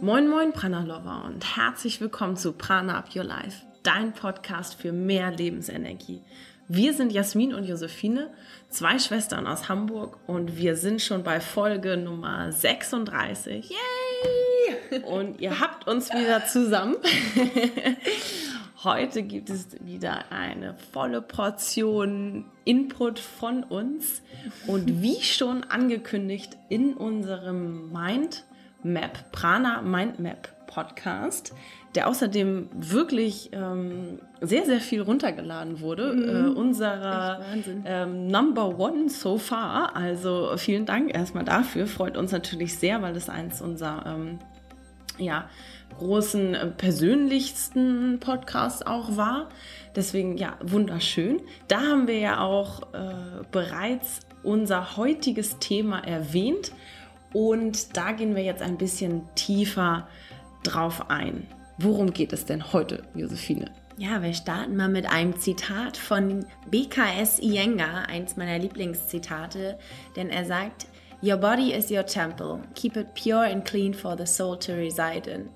Moin Moin Prana Lover und herzlich willkommen zu Prana Up Your Life, dein Podcast für mehr Lebensenergie. Wir sind Jasmin und Josephine, zwei Schwestern aus Hamburg und wir sind schon bei Folge Nummer 36. Yay! Und ihr habt uns wieder zusammen. Heute gibt es wieder eine volle Portion Input von uns und wie schon angekündigt in unserem Mind Map, Prana Mind Map Podcast, der außerdem wirklich ähm, sehr, sehr viel runtergeladen wurde. Mhm. Äh, unserer ähm, Number One so far. Also vielen Dank erstmal dafür. Freut uns natürlich sehr, weil es eins unserer ähm, ja, großen, äh, persönlichsten Podcasts auch war. Deswegen, ja, wunderschön. Da haben wir ja auch äh, bereits unser heutiges Thema erwähnt. Und da gehen wir jetzt ein bisschen tiefer drauf ein. Worum geht es denn heute, Josephine? Ja, wir starten mal mit einem Zitat von BKS Iyengar, eins meiner Lieblingszitate, denn er sagt, Your body is your temple. Keep it pure and clean for the soul to reside in.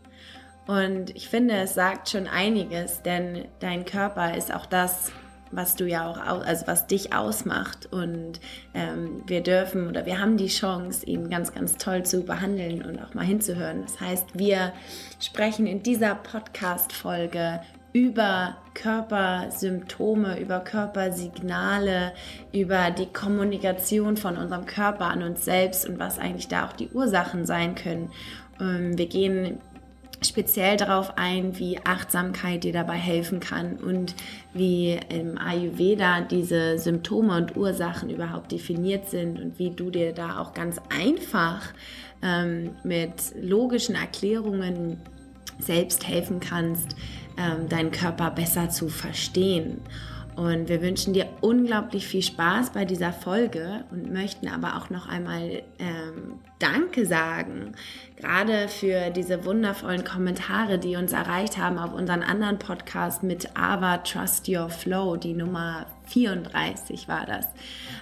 Und ich finde, es sagt schon einiges, denn dein Körper ist auch das, was du ja auch, also was dich ausmacht. Und ähm, wir dürfen oder wir haben die Chance, ihn ganz, ganz toll zu behandeln und auch mal hinzuhören. Das heißt, wir sprechen in dieser Podcast-Folge über Körpersymptome, über Körpersignale, über die Kommunikation von unserem Körper an uns selbst und was eigentlich da auch die Ursachen sein können. Ähm, wir gehen speziell darauf ein, wie Achtsamkeit dir dabei helfen kann und wie im Ayurveda diese Symptome und Ursachen überhaupt definiert sind und wie du dir da auch ganz einfach ähm, mit logischen Erklärungen selbst helfen kannst, ähm, deinen Körper besser zu verstehen. Und wir wünschen dir unglaublich viel Spaß bei dieser Folge und möchten aber auch noch einmal ähm, Danke sagen, gerade für diese wundervollen Kommentare, die uns erreicht haben auf unseren anderen Podcast mit Ava Trust Your Flow, die Nummer 34 war das.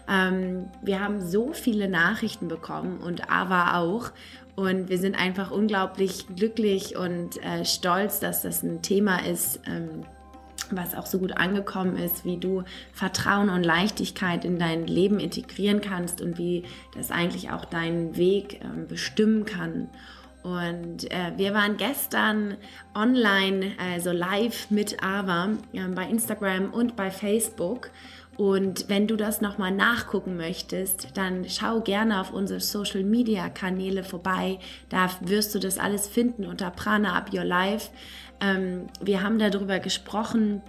Ähm, wir haben so viele Nachrichten bekommen und Ava auch. Und wir sind einfach unglaublich glücklich und äh, stolz, dass das ein Thema ist, ähm, was auch so gut angekommen ist, wie du Vertrauen und Leichtigkeit in dein Leben integrieren kannst und wie das eigentlich auch deinen Weg äh, bestimmen kann. Und äh, wir waren gestern online, also live mit Ava äh, bei Instagram und bei Facebook. Und wenn du das nochmal nachgucken möchtest, dann schau gerne auf unsere Social Media Kanäle vorbei. Da wirst du das alles finden unter Prana Up Your Life. Ähm, wir haben darüber gesprochen,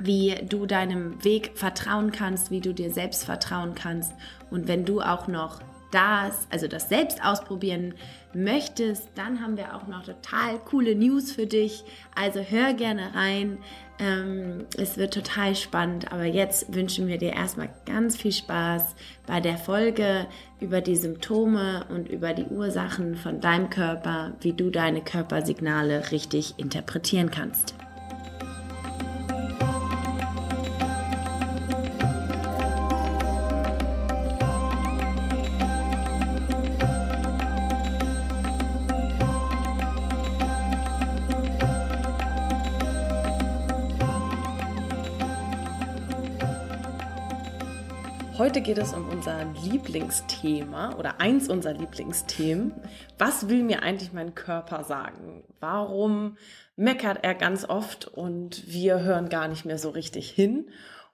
wie du deinem Weg vertrauen kannst, wie du dir selbst vertrauen kannst. Und wenn du auch noch das, also das selbst ausprobieren möchtest, dann haben wir auch noch total coole News für dich. Also hör gerne rein. Ähm, es wird total spannend. Aber jetzt wünschen wir dir erstmal ganz viel Spaß bei der Folge über die Symptome und über die Ursachen von deinem Körper, wie du deine Körpersignale richtig interpretieren kannst. Heute geht es um unser Lieblingsthema oder eins unserer Lieblingsthemen. Was will mir eigentlich mein Körper sagen? Warum meckert er ganz oft und wir hören gar nicht mehr so richtig hin?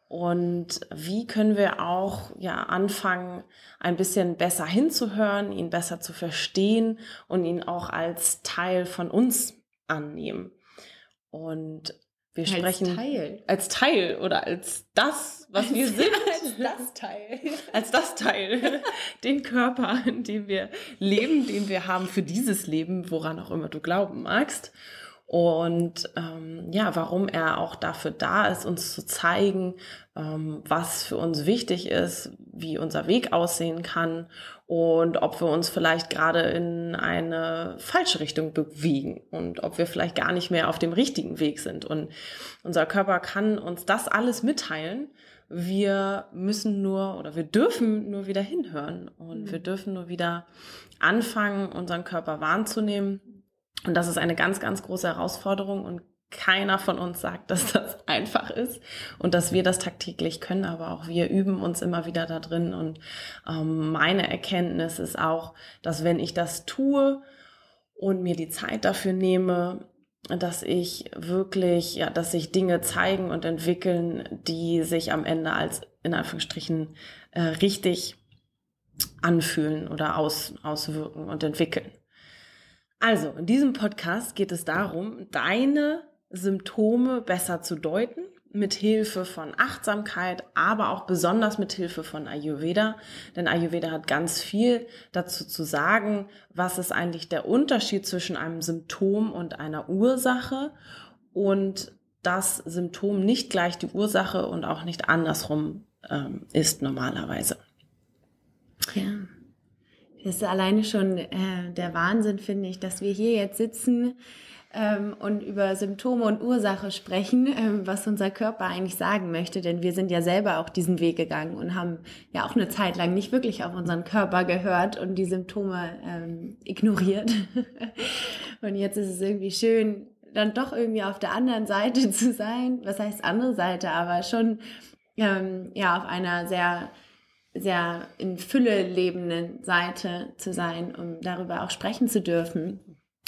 Und wie können wir auch ja anfangen, ein bisschen besser hinzuhören, ihn besser zu verstehen und ihn auch als Teil von uns annehmen? Und wir als sprechen Teil. als Teil oder als das, was wir sind. als das Teil. Als das Teil. Den Körper, in dem wir leben, den wir haben für dieses Leben, woran auch immer du glauben magst und ähm, ja, warum er auch dafür da ist, uns zu zeigen, ähm, was für uns wichtig ist, wie unser Weg aussehen kann und ob wir uns vielleicht gerade in eine falsche Richtung bewegen und ob wir vielleicht gar nicht mehr auf dem richtigen Weg sind. Und unser Körper kann uns das alles mitteilen, Wir müssen nur oder wir dürfen nur wieder hinhören und mhm. wir dürfen nur wieder anfangen, unseren Körper wahrzunehmen. Und das ist eine ganz, ganz große Herausforderung und keiner von uns sagt, dass das einfach ist und dass wir das tagtäglich können, aber auch wir üben uns immer wieder da drin. Und ähm, meine Erkenntnis ist auch, dass wenn ich das tue und mir die Zeit dafür nehme, dass ich wirklich, ja, dass sich Dinge zeigen und entwickeln, die sich am Ende als in Anführungsstrichen äh, richtig anfühlen oder aus, auswirken und entwickeln. Also, in diesem Podcast geht es darum, deine Symptome besser zu deuten, mit Hilfe von Achtsamkeit, aber auch besonders mit Hilfe von Ayurveda. Denn Ayurveda hat ganz viel dazu zu sagen, was ist eigentlich der Unterschied zwischen einem Symptom und einer Ursache und das Symptom nicht gleich die Ursache und auch nicht andersrum ähm, ist normalerweise. Ja. Das ist alleine schon äh, der Wahnsinn, finde ich, dass wir hier jetzt sitzen ähm, und über Symptome und Ursache sprechen, ähm, was unser Körper eigentlich sagen möchte. Denn wir sind ja selber auch diesen Weg gegangen und haben ja auch eine Zeit lang nicht wirklich auf unseren Körper gehört und die Symptome ähm, ignoriert. und jetzt ist es irgendwie schön, dann doch irgendwie auf der anderen Seite zu sein. Was heißt andere Seite? Aber schon ähm, ja auf einer sehr sehr in Fülle lebenden Seite zu sein, um darüber auch sprechen zu dürfen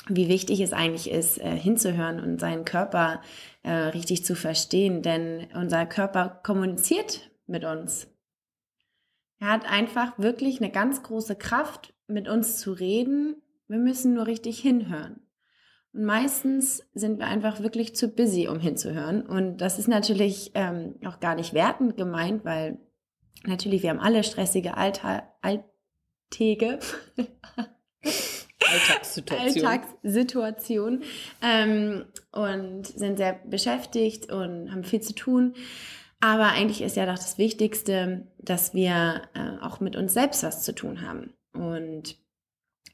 wie wichtig es eigentlich ist, äh, hinzuhören und seinen Körper äh, richtig zu verstehen, denn unser Körper kommuniziert mit uns. Er hat einfach wirklich eine ganz große Kraft, mit uns zu reden. Wir müssen nur richtig hinhören. Und meistens sind wir einfach wirklich zu busy, um hinzuhören. Und das ist natürlich ähm, auch gar nicht wertend gemeint, weil natürlich wir haben alle stressige Allta Alltäge. Alltagssituation. Alltagssituation ähm, und sind sehr beschäftigt und haben viel zu tun. Aber eigentlich ist ja doch das Wichtigste, dass wir äh, auch mit uns selbst was zu tun haben. Und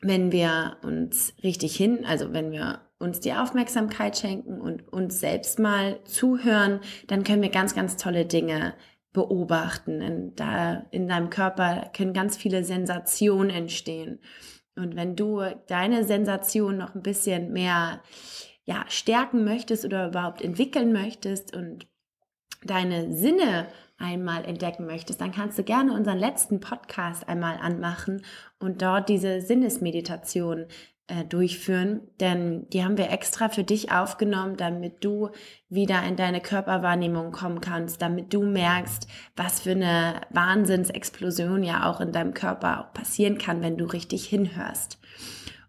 wenn wir uns richtig hin, also wenn wir uns die Aufmerksamkeit schenken und uns selbst mal zuhören, dann können wir ganz, ganz tolle Dinge beobachten. In, da, in deinem Körper können ganz viele Sensationen entstehen. Und wenn du deine Sensation noch ein bisschen mehr ja, stärken möchtest oder überhaupt entwickeln möchtest und deine Sinne einmal entdecken möchtest, dann kannst du gerne unseren letzten Podcast einmal anmachen und dort diese Sinnesmeditation äh, durchführen, denn die haben wir extra für dich aufgenommen, damit du wieder in deine Körperwahrnehmung kommen kannst, damit du merkst, was für eine Wahnsinnsexplosion ja auch in deinem Körper passieren kann, wenn du richtig hinhörst.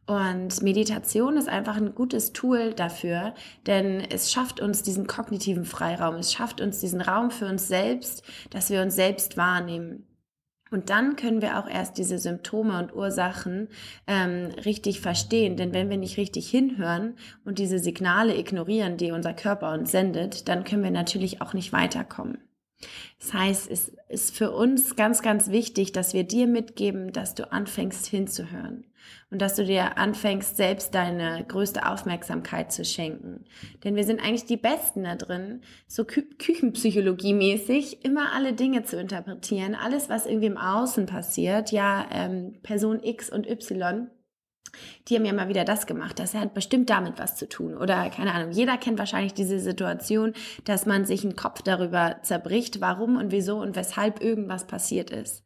Und Meditation ist einfach ein gutes Tool dafür, denn es schafft uns diesen kognitiven Freiraum, es schafft uns diesen Raum für uns selbst, dass wir uns selbst wahrnehmen. Und dann können wir auch erst diese Symptome und Ursachen ähm, richtig verstehen. Denn wenn wir nicht richtig hinhören und diese Signale ignorieren, die unser Körper uns sendet, dann können wir natürlich auch nicht weiterkommen. Das heißt, es ist für uns ganz, ganz wichtig, dass wir dir mitgeben, dass du anfängst hinzuhören und dass du dir anfängst, selbst deine größte Aufmerksamkeit zu schenken. Denn wir sind eigentlich die Besten da drin, so Kü Küchenpsychologie-mäßig immer alle Dinge zu interpretieren, alles, was irgendwie im Außen passiert, ja, ähm, Person X und Y die haben ja mal wieder das gemacht. Das hat bestimmt damit was zu tun. Oder keine Ahnung, jeder kennt wahrscheinlich diese Situation, dass man sich einen Kopf darüber zerbricht, warum und wieso und weshalb irgendwas passiert ist.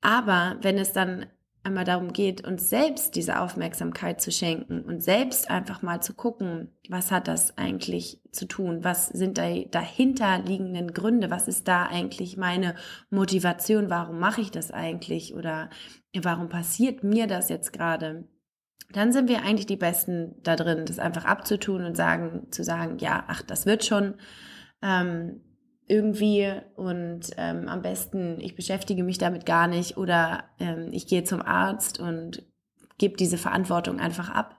Aber wenn es dann einmal darum geht, uns selbst diese Aufmerksamkeit zu schenken und selbst einfach mal zu gucken, was hat das eigentlich zu tun? Was sind da dahinterliegenden Gründe? Was ist da eigentlich meine Motivation? Warum mache ich das eigentlich? Oder warum passiert mir das jetzt gerade? Dann sind wir eigentlich die Besten da drin, das einfach abzutun und sagen, zu sagen, ja, ach, das wird schon. Ähm, irgendwie und ähm, am besten, ich beschäftige mich damit gar nicht oder ähm, ich gehe zum Arzt und gebe diese Verantwortung einfach ab.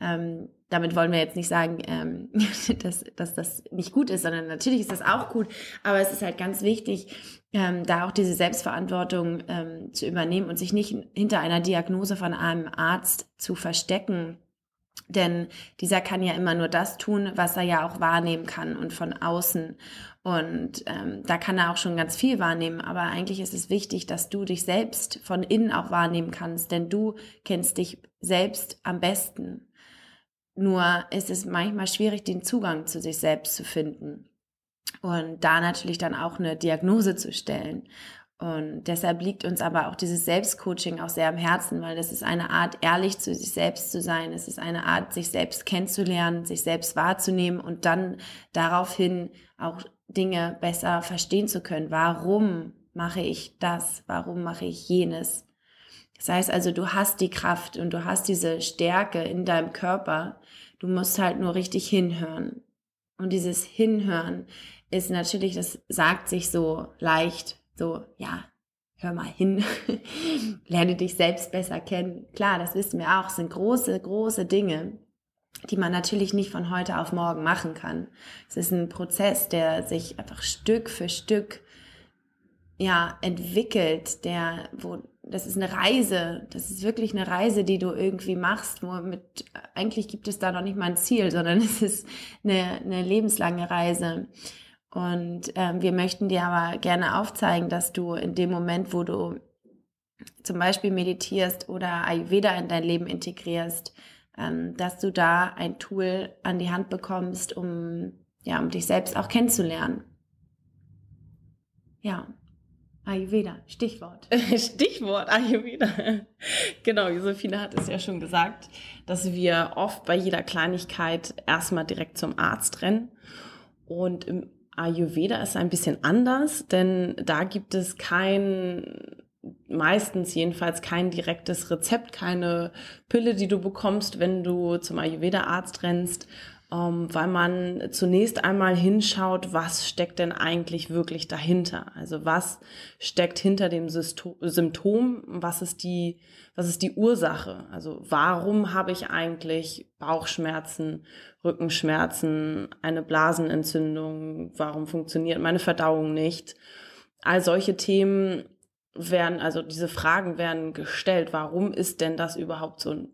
Ähm, damit wollen wir jetzt nicht sagen, ähm, dass, dass das nicht gut ist, sondern natürlich ist das auch gut, aber es ist halt ganz wichtig, ähm, da auch diese Selbstverantwortung ähm, zu übernehmen und sich nicht hinter einer Diagnose von einem Arzt zu verstecken, Denn dieser kann ja immer nur das tun, was er ja auch wahrnehmen kann und von außen. Und ähm, da kann er auch schon ganz viel wahrnehmen. Aber eigentlich ist es wichtig, dass du dich selbst von innen auch wahrnehmen kannst, denn du kennst dich selbst am besten. Nur ist es manchmal schwierig, den Zugang zu sich selbst zu finden. Und da natürlich dann auch eine Diagnose zu stellen. Und deshalb liegt uns aber auch dieses Selbstcoaching auch sehr am Herzen, weil das ist eine Art, ehrlich zu sich selbst zu sein. Es ist eine Art, sich selbst kennenzulernen, sich selbst wahrzunehmen und dann daraufhin auch Dinge besser verstehen zu können. Warum mache ich das? Warum mache ich jenes? Das heißt also, du hast die Kraft und du hast diese Stärke in deinem Körper. Du musst halt nur richtig hinhören. Und dieses Hinhören ist natürlich, das sagt sich so leicht, so, ja, hör mal hin, lerne dich selbst besser kennen. Klar, das wissen wir auch, sind große, große Dinge, die man natürlich nicht von heute auf morgen machen kann. Es ist ein Prozess, der sich einfach Stück für Stück ja entwickelt, der wo das ist eine Reise, das ist wirklich eine Reise, die du irgendwie machst, wo mit eigentlich gibt es da noch nicht mal ein Ziel, sondern es ist eine, eine lebenslange Reise. Und ähm, wir möchten dir aber gerne aufzeigen, dass du in dem Moment, wo du zum Beispiel meditierst oder Ayurveda in dein Leben integrierst, ähm, dass du da ein Tool an die Hand bekommst, um, ja, um dich selbst auch kennenzulernen. Ja. Ayurveda, Stichwort. Stichwort Ayurveda. Genau, Josephine hat es ja schon gesagt, dass wir oft bei jeder Kleinigkeit erstmal direkt zum Arzt rennen. Und im Ayurveda ist ein bisschen anders, denn da gibt es kein, meistens jedenfalls kein direktes Rezept, keine Pille, die du bekommst, wenn du zum Ayurveda-Arzt rennst, weil man zunächst einmal hinschaut, was steckt denn eigentlich wirklich dahinter? Also was steckt hinter dem Symptom? Was ist die, was ist die Ursache? Also warum habe ich eigentlich Bauchschmerzen, Rückenschmerzen, eine Blasenentzündung? Warum funktioniert meine Verdauung nicht? All solche Themen werden, also diese Fragen werden gestellt. Warum ist denn das überhaupt so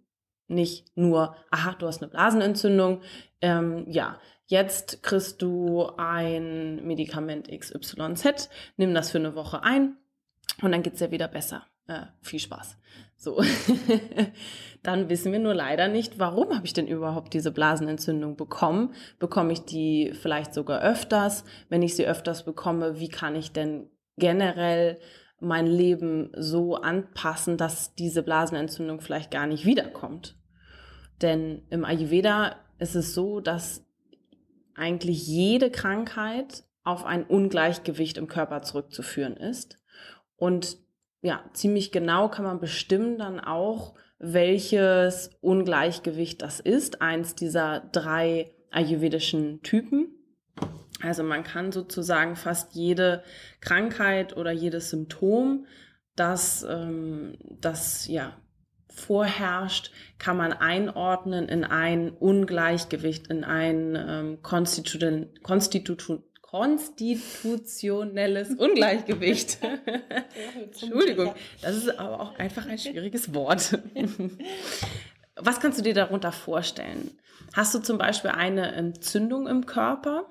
nicht nur, aha, du hast eine Blasenentzündung, ähm, ja, jetzt kriegst du ein Medikament XYZ, nimm das für eine Woche ein und dann geht's dir wieder besser. Äh, viel Spaß. So. dann wissen wir nur leider nicht, warum habe ich denn überhaupt diese Blasenentzündung bekommen? Bekomme ich die vielleicht sogar öfters? Wenn ich sie öfters bekomme, wie kann ich denn generell mein Leben so anpassen, dass diese Blasenentzündung vielleicht gar nicht wiederkommt? Denn im Ayurveda ist es so, dass eigentlich jede Krankheit auf ein Ungleichgewicht im Körper zurückzuführen ist. Und ja, ziemlich genau kann man bestimmen dann auch, welches Ungleichgewicht das ist. Eins dieser drei ayurvedischen Typen. Also man kann sozusagen fast jede Krankheit oder jedes Symptom, das, ähm, das ja vorherrscht, kann man einordnen in ein Ungleichgewicht, in ein ähm, Konstitu Konstitu konstitutionelles Ungleichgewicht. Entschuldigung, das ist aber auch einfach ein schwieriges Wort. Was kannst du dir darunter vorstellen? Hast du zum Beispiel eine Entzündung im Körper?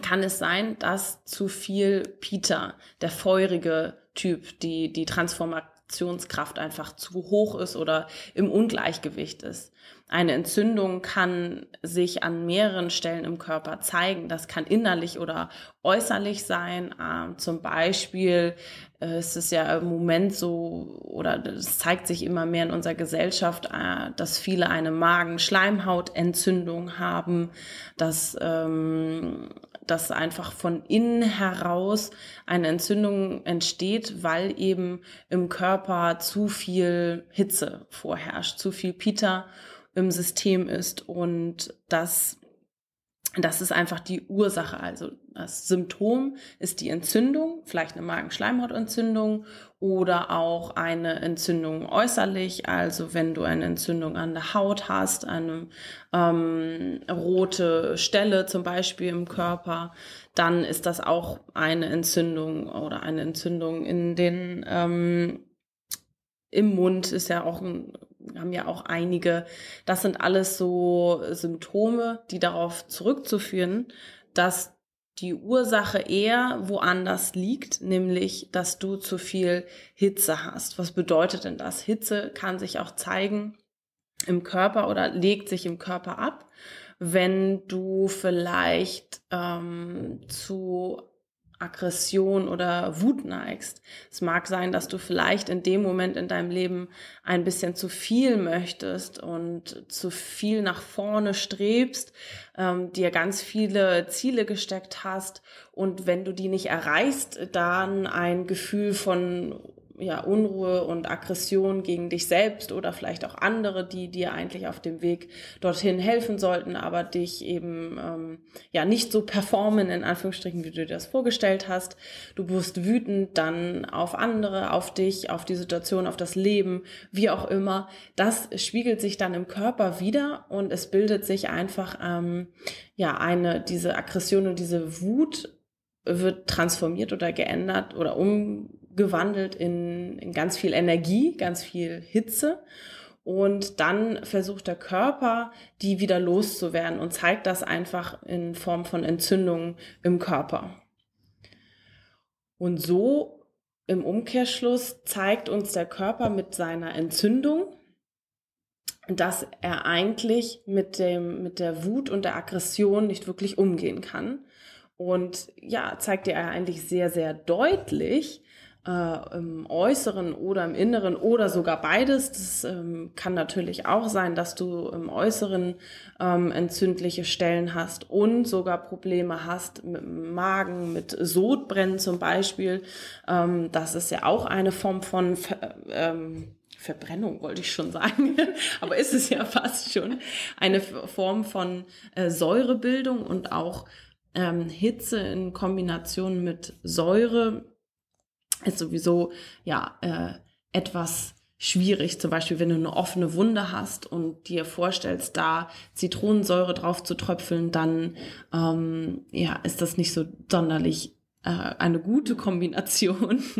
Kann es sein, dass zu viel Peter, der feurige Typ, die, die Transformation Aktionskraft einfach zu hoch ist oder im Ungleichgewicht ist. Eine Entzündung kann sich an mehreren Stellen im Körper zeigen. Das kann innerlich oder äußerlich sein. Ähm, zum Beispiel äh, ist es ja im Moment so, oder es zeigt sich immer mehr in unserer Gesellschaft, äh, dass viele eine Magen-Schleimhautentzündung haben, dass ähm, dass einfach von innen heraus eine Entzündung entsteht, weil eben im Körper zu viel Hitze vorherrscht, zu viel Pita im System ist und das das ist einfach die Ursache. Also das Symptom ist die Entzündung, vielleicht eine Magenschleimhautentzündung oder auch eine Entzündung äußerlich. Also wenn du eine Entzündung an der Haut hast, eine ähm, rote Stelle zum Beispiel im Körper, dann ist das auch eine Entzündung oder eine Entzündung in den ähm, im Mund ist ja auch ein haben ja auch einige. Das sind alles so Symptome, die darauf zurückzuführen, dass die Ursache eher woanders liegt, nämlich, dass du zu viel Hitze hast. Was bedeutet denn das? Hitze kann sich auch zeigen im Körper oder legt sich im Körper ab, wenn du vielleicht ähm, zu Aggression oder Wut neigst. Es mag sein, dass du vielleicht in dem Moment in deinem Leben ein bisschen zu viel möchtest und zu viel nach vorne strebst, ähm, dir ganz viele Ziele gesteckt hast und wenn du die nicht erreichst, dann ein Gefühl von ja, Unruhe und Aggression gegen dich selbst oder vielleicht auch andere, die dir eigentlich auf dem Weg dorthin helfen sollten, aber dich eben ähm, ja nicht so performen, in Anführungsstrichen, wie du dir das vorgestellt hast. Du wirst wütend dann auf andere, auf dich, auf die Situation, auf das Leben, wie auch immer. Das spiegelt sich dann im Körper wieder und es bildet sich einfach ähm, ja eine diese Aggression und diese Wut wird transformiert oder geändert oder umgewandelt in, in ganz viel Energie, ganz viel Hitze. Und dann versucht der Körper, die wieder loszuwerden und zeigt das einfach in Form von Entzündungen im Körper. Und so im Umkehrschluss zeigt uns der Körper mit seiner Entzündung, dass er eigentlich mit dem, mit der Wut und der Aggression nicht wirklich umgehen kann und ja, zeigt dir eigentlich sehr, sehr deutlich, äh, im Äußeren oder im Inneren oder sogar beides. Das ähm, kann natürlich auch sein, dass du im Äußeren ähm, entzündliche Stellen hast und sogar Probleme hast mit Magen, mit Sodbrennen zum Beispiel. Ähm, das ist ja auch eine Form von Ver ähm, Verbrennung wollte ich schon sagen, aber ist es ja fast schon eine Form von äh, Säurebildung und auch ähm, Hitze in Kombination mit Säure ist sowieso ja äh, etwas schwierig. Zum Beispiel, wenn du eine offene Wunde hast und dir vorstellst, da Zitronensäure drauf zu tröpfeln, dann ähm, ja ist das nicht so sonderlich äh, eine gute Kombination.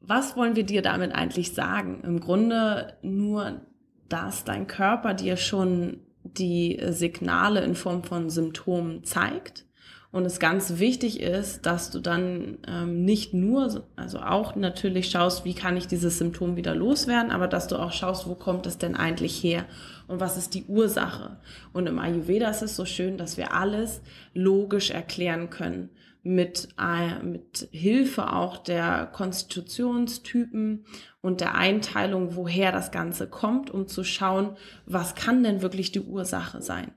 Was wollen wir dir damit eigentlich sagen? Im Grunde nur, dass dein Körper dir schon die Signale in Form von Symptomen zeigt. Und es ganz wichtig ist, dass du dann ähm, nicht nur, also auch natürlich schaust, wie kann ich dieses Symptom wieder loswerden, aber dass du auch schaust, wo kommt es denn eigentlich her und was ist die Ursache. Und im Ayurveda ist es so schön, dass wir alles logisch erklären können mit, äh, mit Hilfe auch der Konstitutionstypen und der Einteilung, woher das Ganze kommt, um zu schauen, was kann denn wirklich die Ursache sein.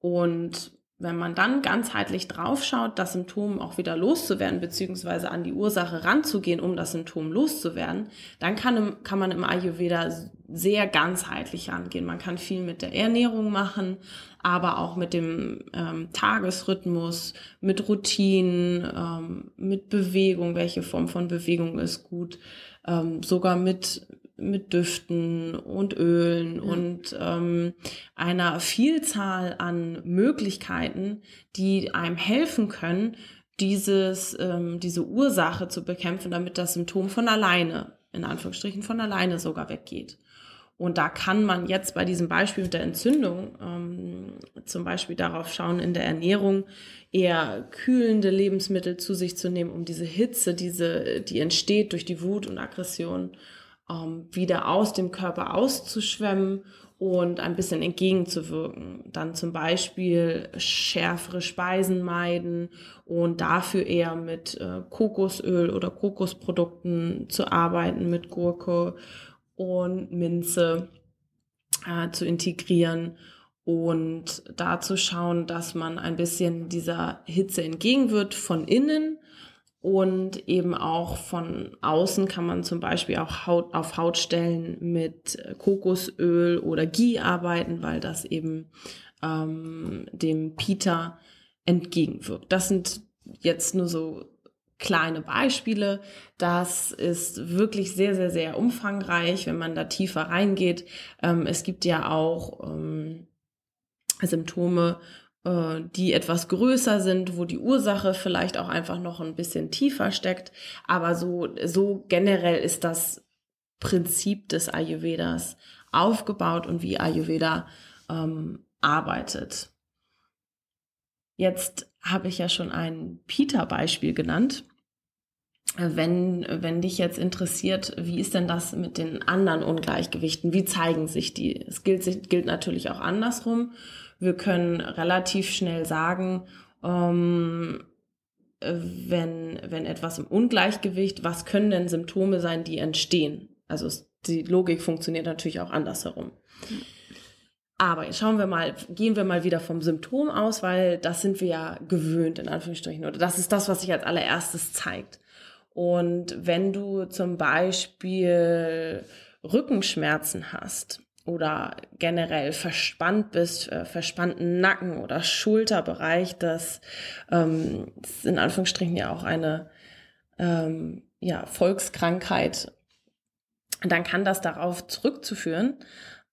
Und wenn man dann ganzheitlich draufschaut, das Symptom auch wieder loszuwerden, beziehungsweise an die Ursache ranzugehen, um das Symptom loszuwerden, dann kann, kann man im Ayurveda sehr ganzheitlich rangehen. Man kann viel mit der Ernährung machen, aber auch mit dem ähm, Tagesrhythmus, mit Routinen, ähm, mit Bewegung, welche Form von Bewegung ist gut, ähm, sogar mit mit Düften und Ölen ja. und ähm, einer Vielzahl an Möglichkeiten, die einem helfen können, dieses, ähm, diese Ursache zu bekämpfen, damit das Symptom von alleine, in Anführungsstrichen von alleine sogar weggeht. Und da kann man jetzt bei diesem Beispiel mit der Entzündung ähm, zum Beispiel darauf schauen, in der Ernährung eher kühlende Lebensmittel zu sich zu nehmen, um diese Hitze, diese, die entsteht durch die Wut und Aggression, ähm, wieder aus dem Körper auszuschwemmen und ein bisschen entgegenzuwirken. Dann zum Beispiel schärfere Speisen meiden und dafür eher mit äh, Kokosöl oder Kokosprodukten zu arbeiten, mit Gurke und Minze äh, zu integrieren und da zu schauen, dass man ein bisschen dieser Hitze entgegenwirkt von innen und eben auch von außen kann man zum Beispiel auch Haut, auf Hautstellen mit Kokosöl oder Ghee arbeiten, weil das eben ähm, dem Pita entgegenwirkt. Das sind jetzt nur so kleine Beispiele. Das ist wirklich sehr, sehr, sehr umfangreich, wenn man da tiefer reingeht. Ähm, es gibt ja auch ähm, Symptome die etwas größer sind, wo die Ursache vielleicht auch einfach noch ein bisschen tiefer steckt. Aber so, so generell ist das Prinzip des Ayurvedas aufgebaut und wie Ayurveda ähm, arbeitet. Jetzt habe ich ja schon ein Peter-Beispiel genannt. Wenn, wenn dich jetzt interessiert, wie ist denn das mit den anderen Ungleichgewichten? Wie zeigen sich die? Es gilt, gilt natürlich auch andersrum. Wir können relativ schnell sagen, ähm, wenn, wenn etwas im Ungleichgewicht, was können denn Symptome sein, die entstehen? Also die Logik funktioniert natürlich auch andersherum. Aber jetzt schauen wir mal, gehen wir mal wieder vom Symptom aus, weil das sind wir ja gewöhnt, in Anführungsstrichen. Oder das ist das, was sich als allererstes zeigt. Und wenn du zum Beispiel Rückenschmerzen hast oder generell verspannt bist, äh, verspannten Nacken oder Schulterbereich, das ähm, ist in Anführungsstrichen ja auch eine ähm, ja, Volkskrankheit, dann kann das darauf zurückzuführen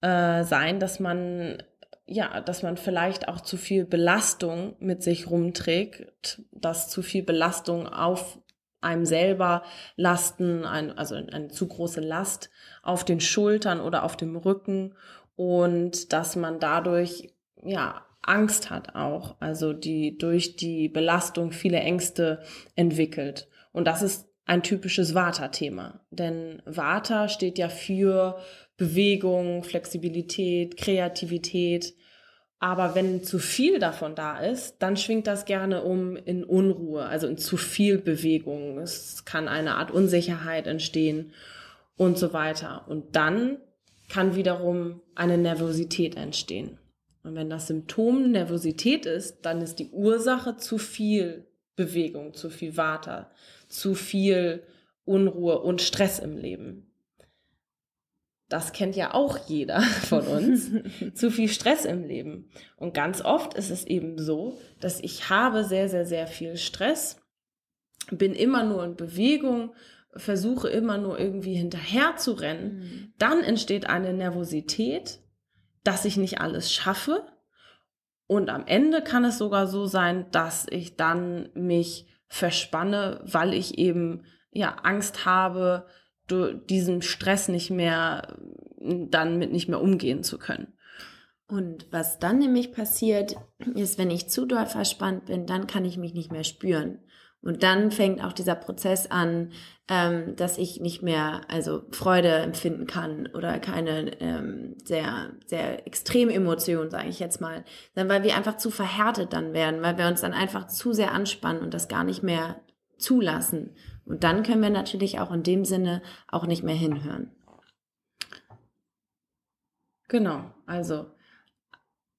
äh, sein, dass man ja, dass man vielleicht auch zu viel Belastung mit sich rumträgt, dass zu viel Belastung auf einem selber lasten, ein, also eine zu große Last auf den Schultern oder auf dem Rücken und dass man dadurch ja Angst hat auch, also die durch die Belastung viele Ängste entwickelt. Und das ist ein typisches Vata-Thema, denn Vata steht ja für Bewegung, Flexibilität, Kreativität aber wenn zu viel davon da ist, dann schwingt das gerne um in Unruhe, also in zu viel Bewegung. Es kann eine Art Unsicherheit entstehen und so weiter. Und dann kann wiederum eine Nervosität entstehen. Und wenn das Symptom Nervosität ist, dann ist die Ursache zu viel Bewegung, zu viel Water, zu viel Unruhe und Stress im Leben das kennt ja auch jeder von uns, zu viel Stress im Leben. Und ganz oft ist es eben so, dass ich habe sehr, sehr, sehr viel Stress, bin immer nur in Bewegung, versuche immer nur irgendwie hinterher zu rennen. Mhm. Dann entsteht eine Nervosität, dass ich nicht alles schaffe. Und am Ende kann es sogar so sein, dass ich dann mich verspanne, weil ich eben ja Angst habe, diesem Stress nicht mehr, dann mit nicht mehr umgehen zu können. Und was dann nämlich passiert, ist, wenn ich zu doll verspannt bin, dann kann ich mich nicht mehr spüren. Und dann fängt auch dieser Prozess an, ähm, dass ich nicht mehr also Freude empfinden kann oder keine ähm, sehr sehr extreme Emotionen, sage ich jetzt mal, dann weil wir einfach zu verhärtet dann werden, weil wir uns dann einfach zu sehr anspannen und das gar nicht mehr zulassen. Und dann können wir natürlich auch in dem Sinne auch nicht mehr hinhören. Genau, also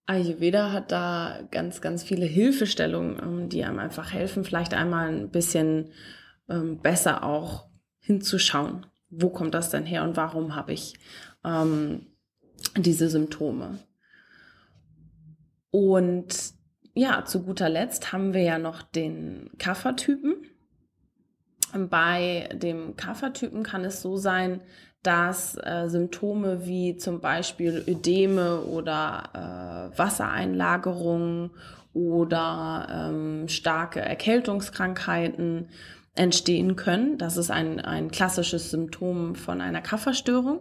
Ayurveda hat da ganz, ganz viele Hilfestellungen, ähm, die einem einfach helfen, vielleicht einmal ein bisschen ähm, besser auch hinzuschauen, wo kommt das denn her und warum habe ich ähm, diese Symptome. Und ja, zu guter Letzt haben wir ja noch den Kaffertypen. Bei dem Kaffertypen kann es so sein, dass äh, Symptome wie zum Beispiel Ödeme oder äh, Wassereinlagerungen oder ähm, starke Erkältungskrankheiten entstehen können. Das ist ein, ein klassisches Symptom von einer Kafferstörung.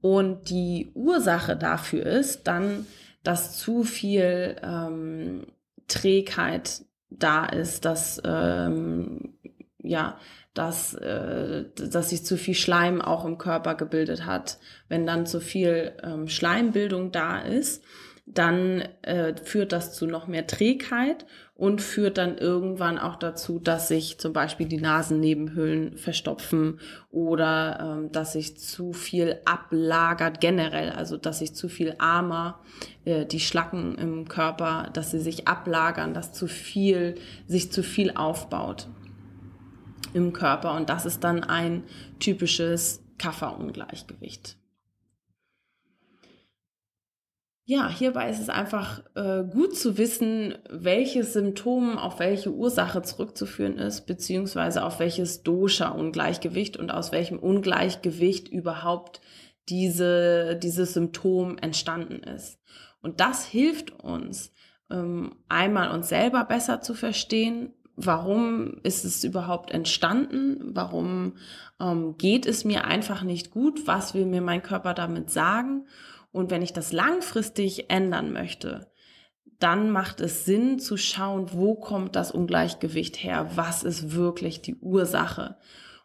Und die Ursache dafür ist dann, dass zu viel ähm, Trägheit da ist, dass ähm, ja, dass, äh, dass sich zu viel Schleim auch im Körper gebildet hat. Wenn dann zu viel ähm, Schleimbildung da ist, dann äh, führt das zu noch mehr Trägheit und führt dann irgendwann auch dazu, dass sich zum Beispiel die Nasennebenhöhlen verstopfen oder ähm, dass sich zu viel ablagert generell, also dass sich zu viel Armer, äh, die Schlacken im Körper, dass sie sich ablagern, dass zu viel, sich zu viel aufbaut im Körper und das ist dann ein typisches Kafferungleichgewicht. Ja, hierbei ist es einfach äh, gut zu wissen, welches Symptom auf welche Ursache zurückzuführen ist, beziehungsweise auf welches Dosha-Ungleichgewicht und aus welchem Ungleichgewicht überhaupt diese, dieses Symptom entstanden ist. Und das hilft uns, ähm, einmal uns selber besser zu verstehen, warum ist es überhaupt entstanden, warum ähm, geht es mir einfach nicht gut, was will mir mein Körper damit sagen? Und wenn ich das langfristig ändern möchte, dann macht es Sinn zu schauen, wo kommt das Ungleichgewicht her, was ist wirklich die Ursache.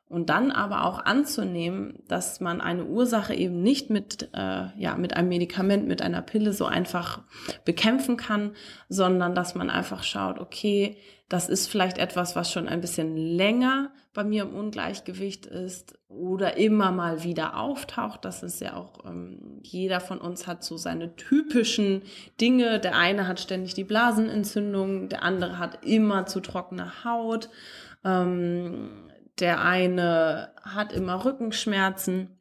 Und dann aber auch anzunehmen, dass man eine Ursache eben nicht mit, äh, ja, mit einem Medikament, mit einer Pille so einfach bekämpfen kann, sondern dass man einfach schaut, okay, das ist vielleicht etwas, was schon ein bisschen länger bei mir im Ungleichgewicht ist oder immer mal wieder auftaucht. Das ist ja auch, ähm, jeder von uns hat so seine typischen Dinge. Der eine hat ständig die Blasenentzündung, der andere hat immer zu trockene Haut. Ähm, der eine hat immer Rückenschmerzen.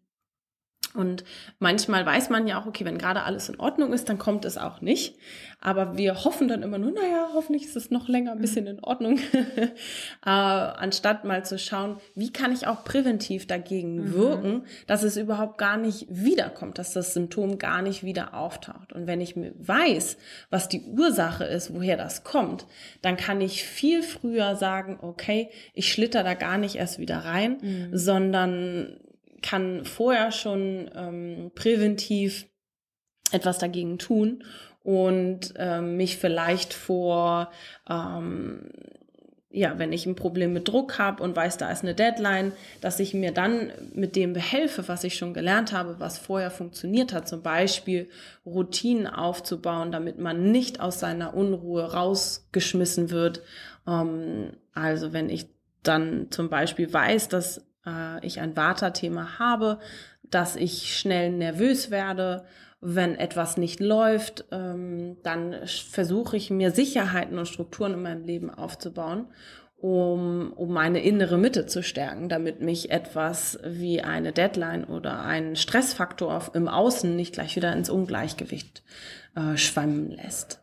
Und manchmal weiß man ja auch, okay, wenn gerade alles in Ordnung ist, dann kommt es auch nicht. Aber wir hoffen dann immer nur, naja, hoffentlich ist es noch länger ein bisschen in Ordnung. äh, anstatt mal zu schauen, wie kann ich auch präventiv dagegen mhm. wirken, dass es überhaupt gar nicht wiederkommt, dass das Symptom gar nicht wieder auftaucht. Und wenn ich mir weiß, was die Ursache ist, woher das kommt, dann kann ich viel früher sagen, okay, ich schlitter da gar nicht erst wieder rein, mhm. sondern kann vorher schon ähm, präventiv etwas dagegen tun und ähm, mich vielleicht vor, ähm, ja, wenn ich ein Problem mit Druck habe und weiß, da ist eine Deadline, dass ich mir dann mit dem behelfe, was ich schon gelernt habe, was vorher funktioniert hat, zum Beispiel Routinen aufzubauen, damit man nicht aus seiner Unruhe rausgeschmissen wird. Ähm, also wenn ich dann zum Beispiel weiß, dass äh, ich ein Vata-Thema habe, dass ich schnell nervös werde, wenn etwas nicht läuft, ähm, dann versuche ich mir Sicherheiten und Strukturen in meinem Leben aufzubauen, um, um meine innere Mitte zu stärken, damit mich etwas wie eine Deadline oder ein Stressfaktor im Außen nicht gleich wieder ins Ungleichgewicht äh, schwammen lässt.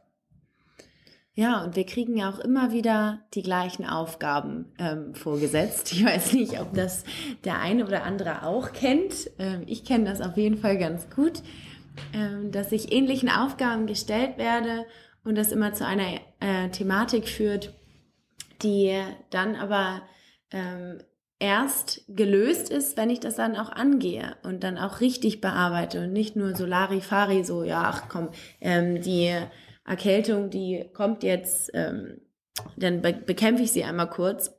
Ja, und wir kriegen ja auch immer wieder die gleichen Aufgaben ähm, vorgesetzt. Ich weiß nicht, ob das der eine oder andere auch kennt. Ähm, ich kenne das auf jeden Fall ganz gut, ähm, dass ich ähnlichen Aufgaben gestellt werde und das immer zu einer äh, Thematik führt, die dann aber ähm, erst gelöst ist, wenn ich das dann auch angehe und dann auch richtig bearbeite und nicht nur so Larifari, so, ja, ach komm, ähm, die Erkältung, die kommt jetzt, ähm, dann be bekämpfe ich sie einmal kurz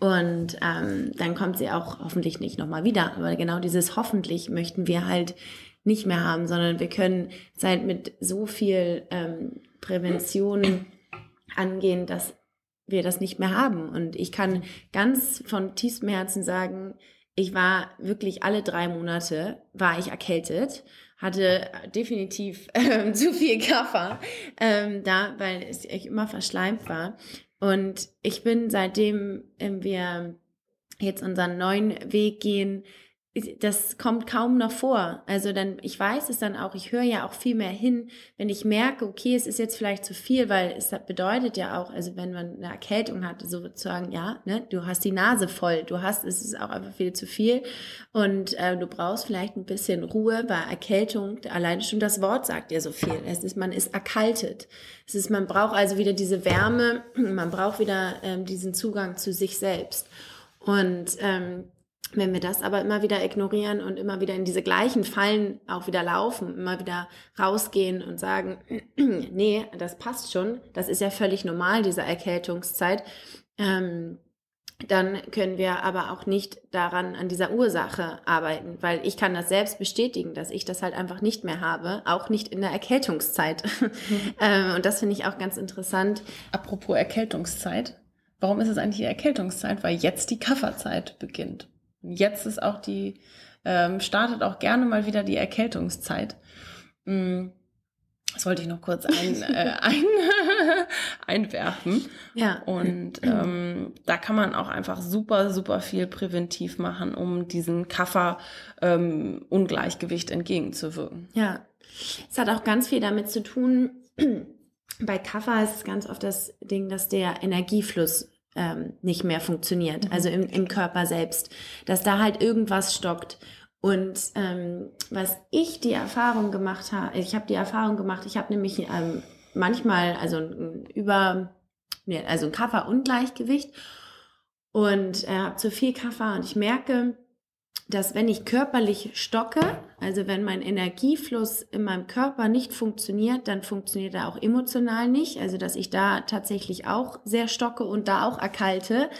und ähm, dann kommt sie auch hoffentlich nicht nochmal wieder. Aber genau dieses hoffentlich möchten wir halt nicht mehr haben, sondern wir können seit mit so viel ähm, Prävention angehen, dass wir das nicht mehr haben. Und ich kann ganz von tiefstem Herzen sagen, ich war wirklich alle drei Monate war ich erkältet hatte definitiv ähm, zu viel Kaffer ähm, da, weil es echt immer verschleimt war. Und ich bin seitdem ähm, wir jetzt unseren neuen Weg gehen, das kommt kaum noch vor. Also dann, ich weiß es dann auch, ich höre ja auch viel mehr hin, wenn ich merke, okay, es ist jetzt vielleicht zu viel, weil es bedeutet ja auch, also wenn man eine Erkältung hat, sozusagen, ja, ne, du hast die Nase voll, du hast, es ist auch einfach viel zu viel und äh, du brauchst vielleicht ein bisschen Ruhe, weil Erkältung, alleine schon das Wort sagt ja so viel. Es ist, man ist erkaltet. Es ist, man braucht also wieder diese Wärme, man braucht wieder ähm, diesen Zugang zu sich selbst. Und ähm, wenn wir das aber immer wieder ignorieren und immer wieder in diese gleichen Fallen auch wieder laufen, immer wieder rausgehen und sagen, nee, das passt schon, das ist ja völlig normal, diese Erkältungszeit, ähm, dann können wir aber auch nicht daran an dieser Ursache arbeiten, weil ich kann das selbst bestätigen, dass ich das halt einfach nicht mehr habe, auch nicht in der Erkältungszeit. Mhm. ähm, und das finde ich auch ganz interessant. Apropos Erkältungszeit, warum ist es eigentlich die Erkältungszeit? Weil jetzt die Kafferzeit beginnt. Jetzt ist auch die, ähm, startet auch gerne mal wieder die Erkältungszeit. Mm, das wollte ich noch kurz ein, äh, ein, einwerfen. Ja. Und ähm, da kann man auch einfach super, super viel präventiv machen, um diesen Kaffer-Ungleichgewicht ähm, entgegenzuwirken. Ja. Es hat auch ganz viel damit zu tun, bei Kaffer ist es ganz oft das Ding, dass der Energiefluss ähm, nicht mehr funktioniert, mhm. also im, im Körper selbst, dass da halt irgendwas stockt. Und ähm, was ich die Erfahrung gemacht habe, ich habe die Erfahrung gemacht, ich habe nämlich ähm, manchmal, also ein über, also ein Kafferungleichgewicht und äh, habe zu viel Kaffer und ich merke, dass wenn ich körperlich stocke, also wenn mein Energiefluss in meinem Körper nicht funktioniert, dann funktioniert er auch emotional nicht. Also dass ich da tatsächlich auch sehr stocke und da auch erkalte.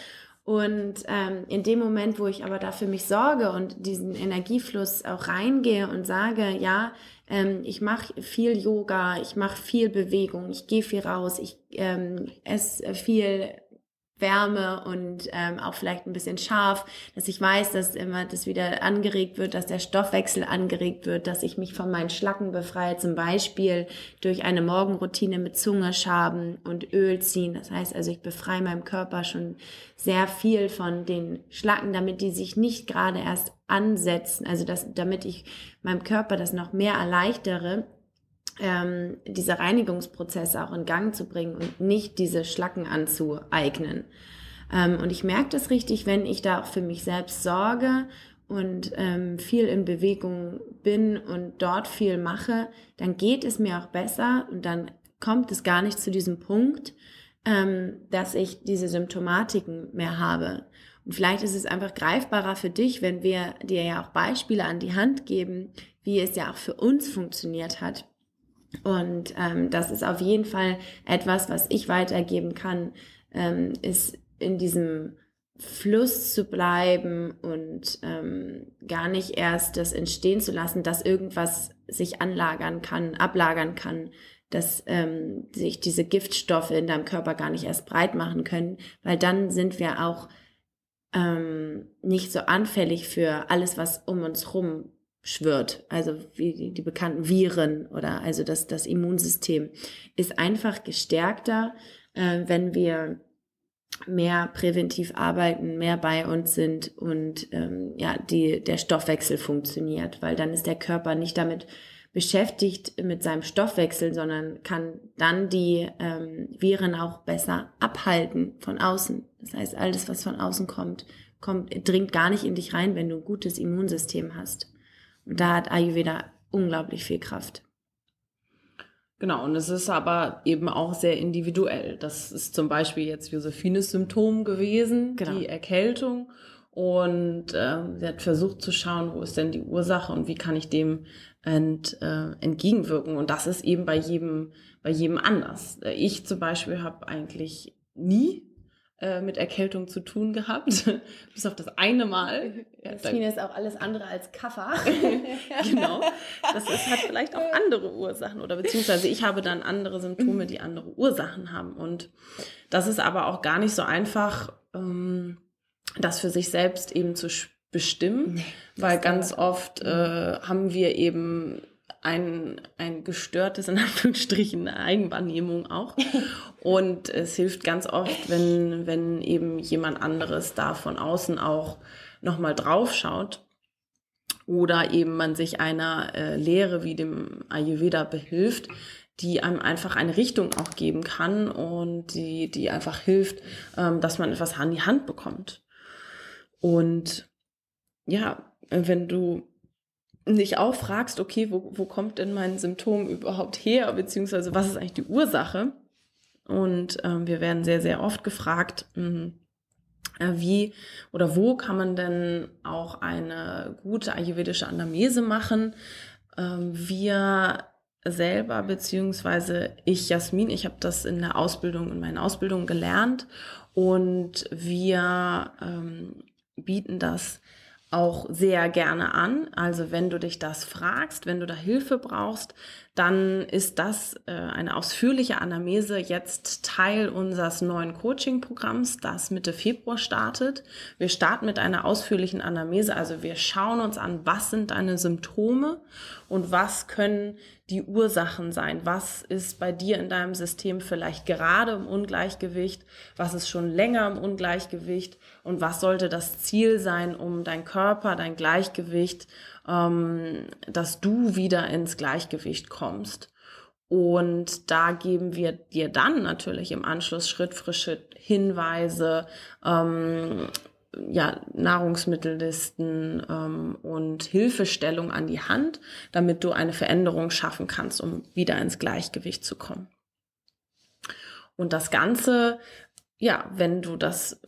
Und ähm, in dem Moment, wo ich aber da für mich sorge und diesen Energiefluss auch reingehe und sage, ja, ähm, ich mache viel Yoga, ich mache viel Bewegung, ich gehe viel raus, ich ähm, esse viel Wärme und ähm, auch vielleicht ein bisschen scharf, dass ich weiß, dass immer das wieder angeregt wird, dass der Stoffwechsel angeregt wird, dass ich mich von meinen Schlacken befreie, zum Beispiel durch eine Morgenroutine mit Zunge schaben und Öl ziehen. Das heißt also, ich befreie meinem Körper schon sehr viel von den Schlacken, damit die sich nicht gerade erst ansetzen, also dass, damit ich meinem Körper das noch mehr erleichtere, ähm, diese Reinigungsprozesse auch in Gang zu bringen und nicht diese Schlacken anzueignen. Ähm, und ich merke das richtig, wenn ich da auch für mich selbst sorge und ähm, viel in Bewegung bin und dort viel mache, dann geht es mir auch besser und dann kommt es gar nicht zu diesem Punkt, ähm, dass ich diese Symptomatiken mehr habe. Und vielleicht ist es einfach greifbarer für dich, wenn wir dir ja auch Beispiele an die Hand geben, wie es ja auch für uns funktioniert hat. Und ähm, das ist auf jeden Fall etwas, was ich weitergeben kann, ähm, ist in diesem Fluss zu bleiben und ähm, gar nicht erst das entstehen zu lassen, dass irgendwas sich anlagern kann, ablagern kann, dass ähm, sich diese Giftstoffe in deinem Körper gar nicht erst breit machen können, weil dann sind wir auch ähm, nicht so anfällig für alles, was um uns rum schwirrt, also wie die, die bekannten Viren oder also das, das Immunsystem ist einfach gestärkter, äh, wenn wir mehr präventiv arbeiten, mehr bei uns sind und ähm, ja, die, der Stoffwechsel funktioniert, weil dann ist der Körper nicht damit beschäftigt mit seinem Stoffwechsel, sondern kann dann die ähm, Viren auch besser abhalten von außen. Das heißt, alles, was von außen kommt, kommt, dringt gar nicht in dich rein, wenn du ein gutes Immunsystem hast. Da hat Ayurveda unglaublich viel Kraft. Genau, und es ist aber eben auch sehr individuell. Das ist zum Beispiel jetzt Josephines Symptom gewesen, genau. die Erkältung. Und äh, sie hat versucht zu schauen, wo ist denn die Ursache und wie kann ich dem ent, äh, entgegenwirken. Und das ist eben bei jedem, bei jedem anders. Ich zum Beispiel habe eigentlich nie äh, mit Erkältung zu tun gehabt, bis auf das eine Mal. Ja, Fine ist auch alles andere als Kaffer. genau. Das ist, hat vielleicht auch andere Ursachen oder beziehungsweise ich habe dann andere Symptome, die andere Ursachen haben. Und das ist aber auch gar nicht so einfach, ähm, das für sich selbst eben zu bestimmen, nee, weil ganz oft äh, haben wir eben ein, ein gestörtes, in Anführungsstrichen, Eigenwahrnehmung auch. Und es hilft ganz oft, wenn, wenn eben jemand anderes da von außen auch nochmal drauf schaut. Oder eben man sich einer äh, Lehre wie dem Ayurveda behilft, die einem einfach eine Richtung auch geben kann und die, die einfach hilft, ähm, dass man etwas an die Hand bekommt. Und ja, wenn du nicht auch fragst, okay, wo, wo kommt denn mein Symptom überhaupt her, beziehungsweise was ist eigentlich die Ursache? Und ähm, wir werden sehr, sehr oft gefragt, mh, äh, wie oder wo kann man denn auch eine gute ayurvedische Anamnese machen? Ähm, wir selber, beziehungsweise ich, Jasmin, ich habe das in der Ausbildung, in meinen Ausbildungen gelernt und wir ähm, bieten das auch sehr gerne an. Also wenn du dich das fragst, wenn du da Hilfe brauchst, dann ist das äh, eine ausführliche Anamnese jetzt Teil unseres neuen Coaching-Programms, das Mitte Februar startet. Wir starten mit einer ausführlichen Anamnese, also wir schauen uns an, was sind deine Symptome und was können die Ursachen sein. Was ist bei dir in deinem System vielleicht gerade im Ungleichgewicht? Was ist schon länger im Ungleichgewicht? Und was sollte das Ziel sein, um dein Körper, dein Gleichgewicht ähm, dass du wieder ins Gleichgewicht kommst. Und da geben wir dir dann natürlich im Anschluss Schritt für Schritt Hinweise, ähm, ja, Nahrungsmittellisten ähm, und Hilfestellung an die Hand, damit du eine Veränderung schaffen kannst, um wieder ins Gleichgewicht zu kommen. Und das Ganze, ja, wenn du das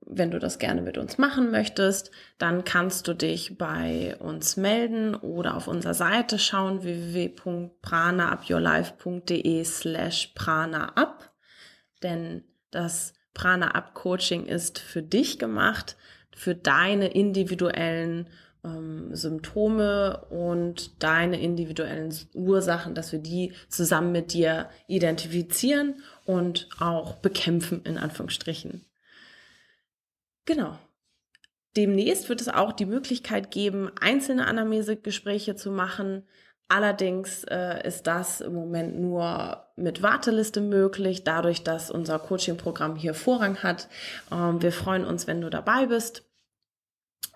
wenn du das gerne mit uns machen möchtest, dann kannst du dich bei uns melden oder auf unserer Seite schauen www.pranaupyourlife.de slash pranaup. Denn das Prana Up Coaching ist für dich gemacht, für deine individuellen ähm, Symptome und deine individuellen Ursachen, dass wir die zusammen mit dir identifizieren und auch bekämpfen, in Anführungsstrichen. Genau. Demnächst wird es auch die Möglichkeit geben, einzelne Anamnesegespräche zu machen. Allerdings äh, ist das im Moment nur mit Warteliste möglich, dadurch, dass unser Coaching-Programm hier Vorrang hat. Ähm, wir freuen uns, wenn du dabei bist.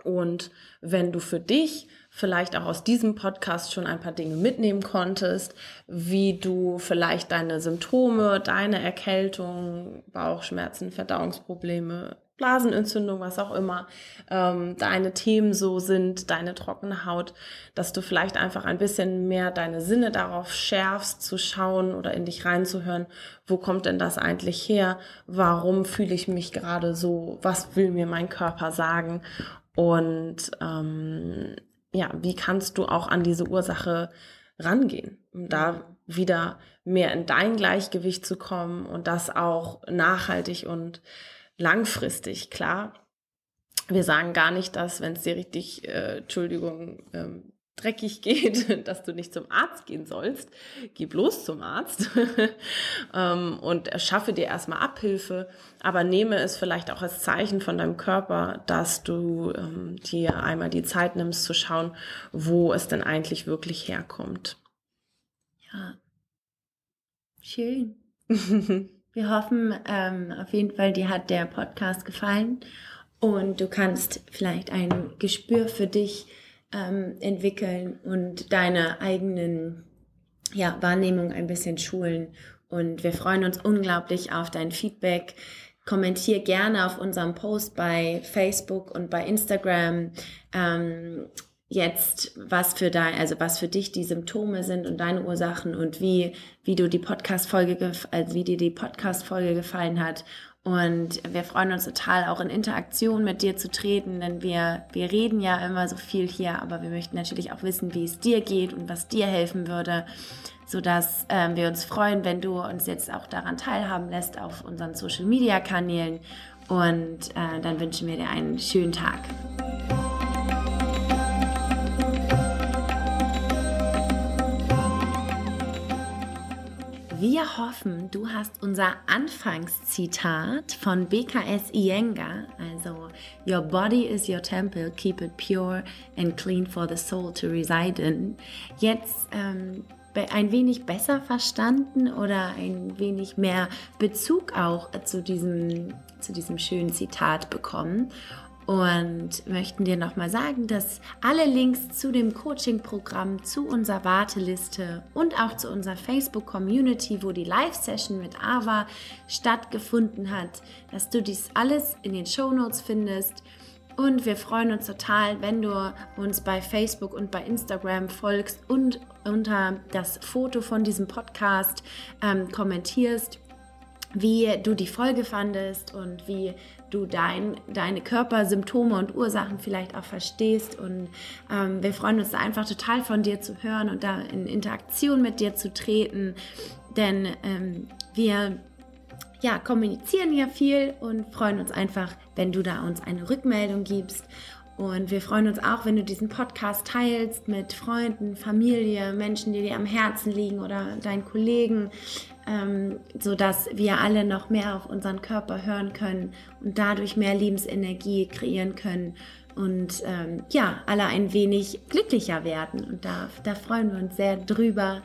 Und wenn du für dich vielleicht auch aus diesem Podcast schon ein paar Dinge mitnehmen konntest, wie du vielleicht deine Symptome, deine Erkältung, Bauchschmerzen, Verdauungsprobleme, Blasenentzündung, was auch immer ähm, deine Themen so sind, deine trockene Haut, dass du vielleicht einfach ein bisschen mehr deine Sinne darauf schärfst, zu schauen oder in dich reinzuhören, wo kommt denn das eigentlich her? Warum fühle ich mich gerade so? Was will mir mein Körper sagen? Und ähm, ja, wie kannst du auch an diese Ursache rangehen, um da wieder mehr in dein Gleichgewicht zu kommen und das auch nachhaltig und langfristig, klar. Wir sagen gar nicht, dass, wenn es dir richtig, äh, Entschuldigung, ähm, dreckig geht, dass du nicht zum Arzt gehen sollst. Geh bloß zum Arzt ähm, und schaffe dir erstmal Abhilfe, aber nehme es vielleicht auch als Zeichen von deinem Körper, dass du ähm, dir einmal die Zeit nimmst zu schauen, wo es denn eigentlich wirklich herkommt. Ja. Schön. Wir hoffen ähm, auf jeden Fall, dir hat der Podcast gefallen und du kannst vielleicht ein Gespür für dich ähm, entwickeln und deine eigenen ja, Wahrnehmung ein bisschen schulen. Und wir freuen uns unglaublich auf dein Feedback. Kommentier gerne auf unserem Post bei Facebook und bei Instagram. Ähm, jetzt, was für dein, also was für dich die Symptome sind und deine Ursachen und wie, wie du die Podcast-Folge, also wie dir die Podcast-Folge gefallen hat. Und wir freuen uns total, auch in Interaktion mit dir zu treten, denn wir, wir reden ja immer so viel hier, aber wir möchten natürlich auch wissen, wie es dir geht und was dir helfen würde, sodass ähm, wir uns freuen, wenn du uns jetzt auch daran teilhaben lässt auf unseren Social-Media-Kanälen. Und äh, dann wünschen wir dir einen schönen Tag. Wir hoffen, du hast unser Anfangszitat von BKS Iyengar, also Your body is your temple, keep it pure and clean for the soul to reside in, jetzt ähm, ein wenig besser verstanden oder ein wenig mehr Bezug auch zu diesem, zu diesem schönen Zitat bekommen und möchten dir nochmal sagen, dass alle Links zu dem Coaching-Programm, zu unserer Warteliste und auch zu unserer Facebook-Community, wo die Live-Session mit Ava stattgefunden hat, dass du dies alles in den Show Notes findest. Und wir freuen uns total, wenn du uns bei Facebook und bei Instagram folgst und unter das Foto von diesem Podcast ähm, kommentierst wie du die Folge fandest und wie du dein, deine Körpersymptome und Ursachen vielleicht auch verstehst. Und ähm, wir freuen uns einfach total von dir zu hören und da in Interaktion mit dir zu treten. Denn ähm, wir ja, kommunizieren ja viel und freuen uns einfach, wenn du da uns eine Rückmeldung gibst. Und wir freuen uns auch, wenn du diesen Podcast teilst mit Freunden, Familie, Menschen, die dir am Herzen liegen oder deinen Kollegen, ähm, sodass wir alle noch mehr auf unseren Körper hören können und dadurch mehr Lebensenergie kreieren können und ähm, ja, alle ein wenig glücklicher werden. Und da, da freuen wir uns sehr drüber.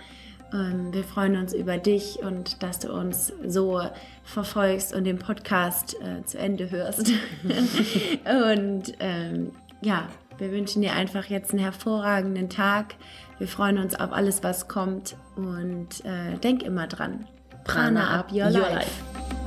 Ähm, wir freuen uns über dich und dass du uns so verfolgst und den Podcast äh, zu Ende hörst. und ähm, ja, wir wünschen dir einfach jetzt einen hervorragenden Tag. Wir freuen uns auf alles, was kommt und äh, denk immer dran. Prana, Prana up your, your life. life.